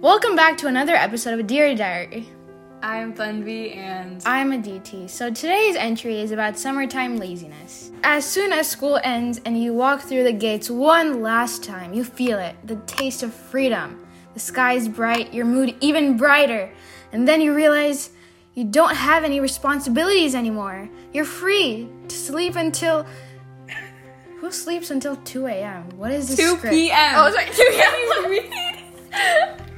Welcome back to another episode of Dear Diary. I'm Tanvi and I'm Aditi. So today's entry is about summertime laziness. As soon as school ends and you walk through the gates one last time, you feel it the taste of freedom. The sky is bright, your mood even brighter, and then you realize you don't have any responsibilities anymore. You're free to sleep until. Who sleeps until 2 a.m.? What is this? 2 script? p.m. Oh, sorry, 2 p.m.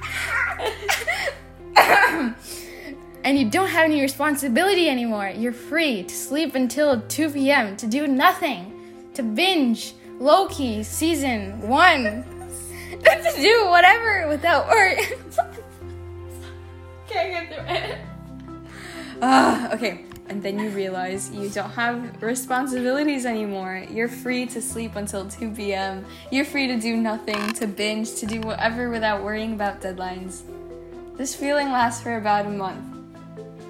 and you don't have any responsibility anymore. You're free to sleep until 2 p.m., to do nothing, to binge Loki season 1, to do whatever without work. Can't get through it. Ah, okay. And then you realize you don't have responsibilities anymore. You're free to sleep until 2 p.m. You're free to do nothing, to binge, to do whatever without worrying about deadlines. This feeling lasts for about a month.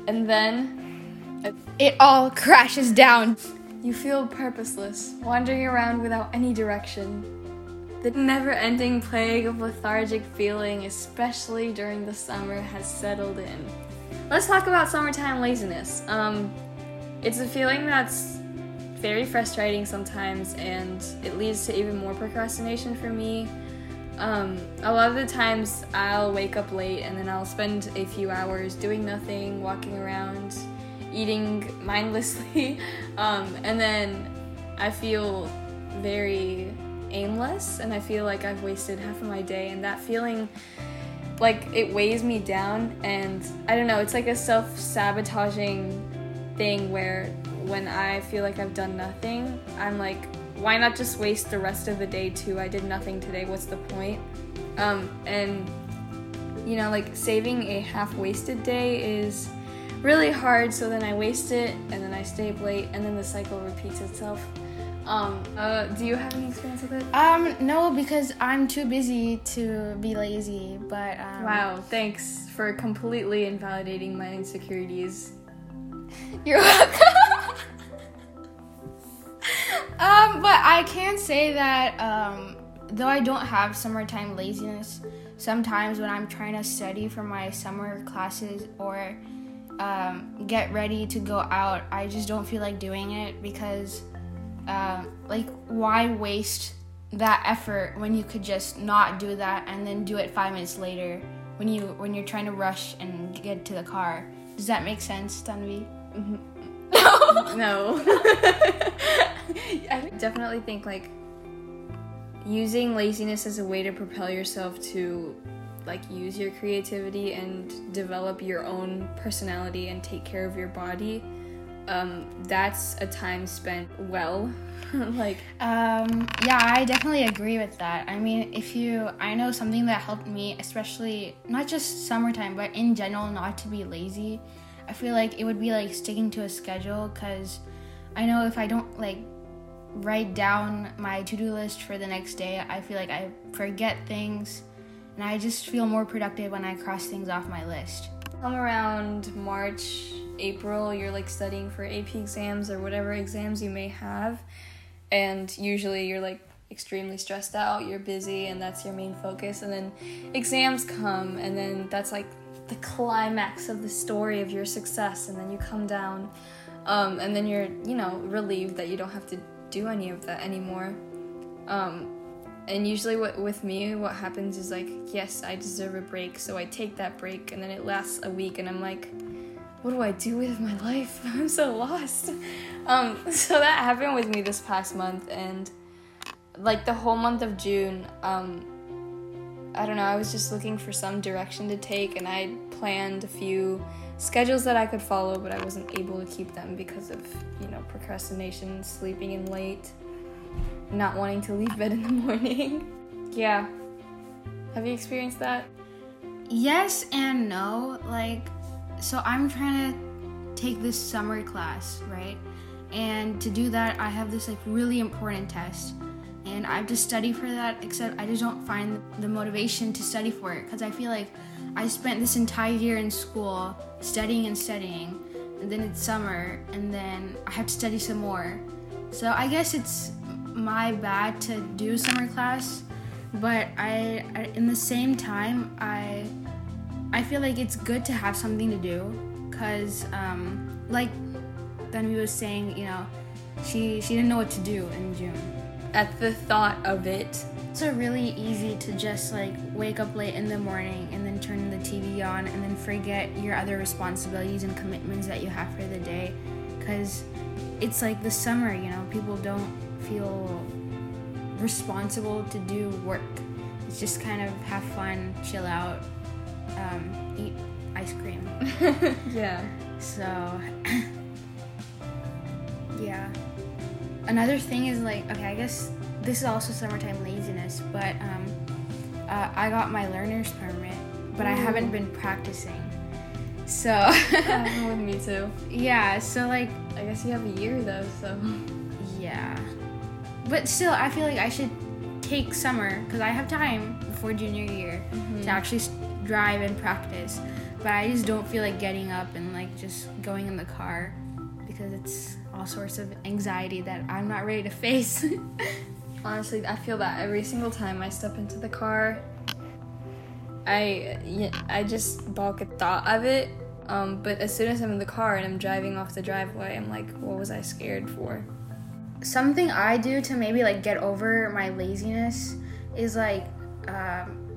And then it all crashes down. You feel purposeless, wandering around without any direction. The never ending plague of lethargic feeling, especially during the summer, has settled in. Let's talk about summertime laziness. Um, it's a feeling that's very frustrating sometimes, and it leads to even more procrastination for me. Um, a lot of the times I'll wake up late and then I'll spend a few hours doing nothing, walking around, eating mindlessly, um, and then I feel very aimless and I feel like I've wasted half of my day, and that feeling like it weighs me down and I don't know, it's like a self-sabotaging thing where when I feel like I've done nothing, I'm like why not just waste the rest of the day too? I did nothing today. What's the point? Um, and you know, like saving a half-wasted day is really hard. So then I waste it, and then I stay up late, and then the cycle repeats itself. Um, uh, do you have any experience with it? Um, no, because I'm too busy to be lazy. But um, wow, thanks for completely invalidating my insecurities. You're welcome. um, but I can say that um, though I don't have summertime laziness, sometimes when I'm trying to study for my summer classes or um, get ready to go out, I just don't feel like doing it because, uh, like, why waste that effort when you could just not do that and then do it five minutes later when you when you're trying to rush and get to the car? Does that make sense, Tanvi? Mm-hmm. no. I definitely think like using laziness as a way to propel yourself to like use your creativity and develop your own personality and take care of your body um, that's a time spent well. Like um, yeah i definitely agree with that. I mean if you i know something that helped me especially not just summertime but in general not to be lazy. I feel like it would be like sticking to a schedule because i know if i don't like write down my to-do list for the next day i feel like i forget things and i just feel more productive when i cross things off my list come around march april you're like studying for ap exams or whatever exams you may have and usually you're like extremely stressed out you're busy and that's your main focus and then exams come and then that's like the climax of the story of your success and then you come down um, and then you're you know relieved that you don't have to do any of that anymore. Um, and usually, what with me, what happens is like, yes, I deserve a break, so I take that break, and then it lasts a week, and I'm like, what do I do with my life? I'm so lost. Um, so that happened with me this past month, and like the whole month of June, um, I don't know, I was just looking for some direction to take, and I planned a few schedules that I could follow, but I wasn't able to keep them because of, you know, procrastination, sleeping in late, not wanting to leave bed in the morning. yeah. Have you experienced that? Yes and no. Like, so I'm trying to take this summer class, right? And to do that, I have this like really important test. And I have to study for that, except I just don't find the motivation to study for it because I feel like I spent this entire year in school studying and studying, and then it's summer, and then I have to study some more. So I guess it's my bad to do summer class, but I, I in the same time I I feel like it's good to have something to do because, um, like Tanvi was saying, you know, she she didn't know what to do in June. At the thought of it, It's really easy to just like wake up late in the morning and then turn the TV on and then forget your other responsibilities and commitments that you have for the day because it's like the summer, you know, people don't feel responsible to do work. It's just kind of have fun, chill out, um, eat ice cream. yeah. So, yeah. Another thing is like, okay, I guess this is also summertime laziness, but um, uh, I got my learner's permit, but I haven't been practicing. So, Uh, with me too. yeah, so like, I guess you have a year though, so. But still, I feel like I should take summer because I have time before junior year to actually drive and practice. But I just don't feel like getting up and like just going in the car because it's all sorts of anxiety that I'm not ready to face. Honestly, I feel that every single time I step into the car. I I just balk at thought of it. Um, but as soon as I'm in the car and I'm driving off the driveway, I'm like, what was I scared for? Something I do to maybe like get over my laziness is like um,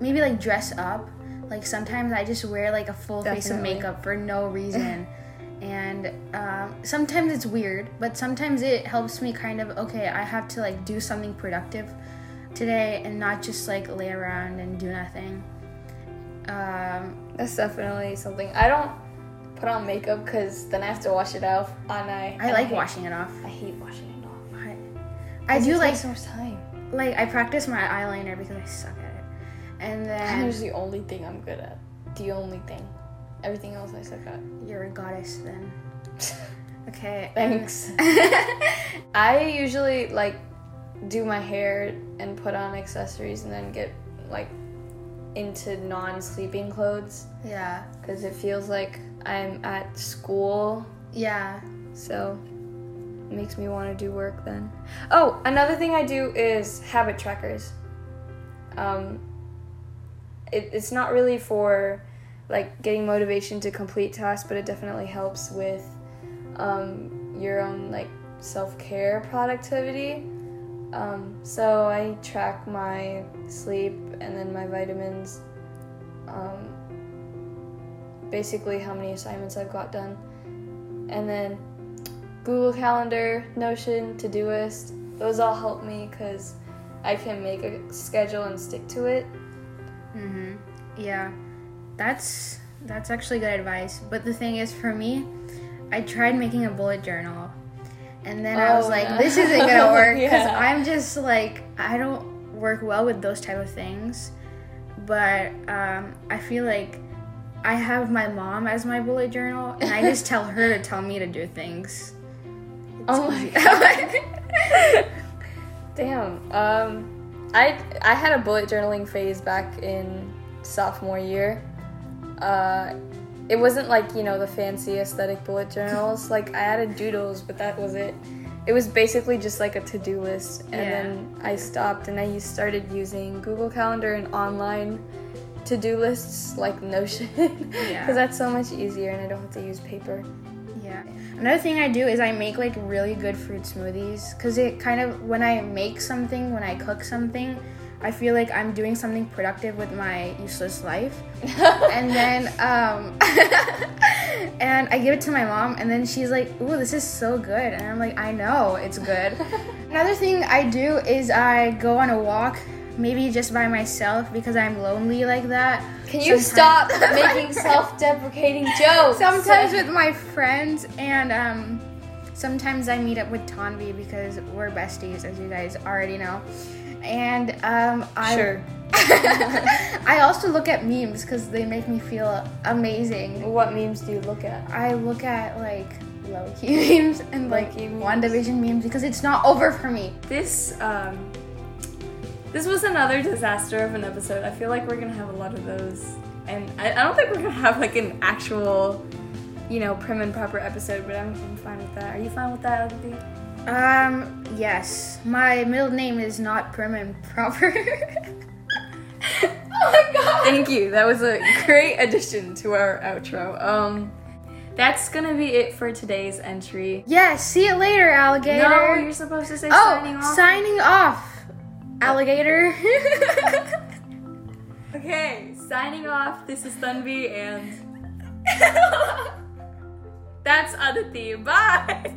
maybe like dress up. Like sometimes I just wear like a full face of makeup for no reason. and um, sometimes it's weird, but sometimes it helps me kind of okay, I have to like do something productive today and not just like lay around and do nothing. Um, That's definitely something. I don't put on makeup because then I have to wash it off. And I I like hate- washing it off. I hate washing it off. I, I do like so much time. like I practice my eyeliner because I suck at it, and then Eyeliner's the only thing I'm good at. The only thing. Everything else I suck at. You're a goddess then. Okay. Thanks. I usually like do my hair and put on accessories and then get like into non-sleeping clothes yeah. because it feels like I'm at school, Yeah. so it makes me want to do work then. Oh, another thing I do is habit trackers. Um, it, it's not really for like getting motivation to complete tasks, but it definitely helps with um, your own like self care productivity. Um, so I track my sleep and then my vitamins. Um, basically, how many assignments I've got done, and then Google Calendar, Notion, Todoist. Those all help me because I can make a schedule and stick to it. Mhm. Yeah. That's that's actually good advice. But the thing is, for me, I tried making a bullet journal, and then I was Oh, like, no. this isn't gonna work because I'm just like I don't work well with those type of things. But um, I feel like I have my mom as my bullet journal, and I just tell her to tell me to do things. Oh my god. Damn. Um, I I had a bullet journaling phase back in sophomore year. Uh, it wasn't like you know the fancy aesthetic bullet journals. like I added doodles, but that was it. It was basically just like a to-do list, and Yeah. then I stopped and I started using Google Calendar and online to-do lists like Notion because Yeah. that's so much easier and I don't have to use paper. Yeah. Another thing I do is I make like really good fruit smoothies because it kind of when I make something, when I cook something, I feel like I'm doing something productive with my useless life. and then um and I give it to my mom and then she's like, "Ooh, this is so good." And I'm like, "I know, it's good." Another thing I do is I go on a walk, maybe just by myself because I'm lonely like that. Can you Sometimes- stop making self-deprecating jokes? Sometimes with my friends, and um, sometimes I meet up with Tanvi because we're besties, as you guys already know. And um, I Sure. I also look at memes because they make me feel amazing. What memes do you look at? I look at like Loki memes and like Low-key memes. WandaVision memes because it's not over for me. This um this was another disaster of an episode. I feel like we're gonna have a lot of those, and I, I don't think we're gonna have like an actual, you know, prim and proper episode. But I'm, I'm fine with that. Are you fine with that, Aditi? Um, yes. My middle name is not prim and proper. oh my god! Thank you. That was a great addition to our outro. Um, that's gonna be it for today's entry. Yes. Yeah, see you later, alligator. No, you're supposed to say oh, signing off. Signing off. Alligator. okay, signing off. This is Tanvi and. That's other. Bye.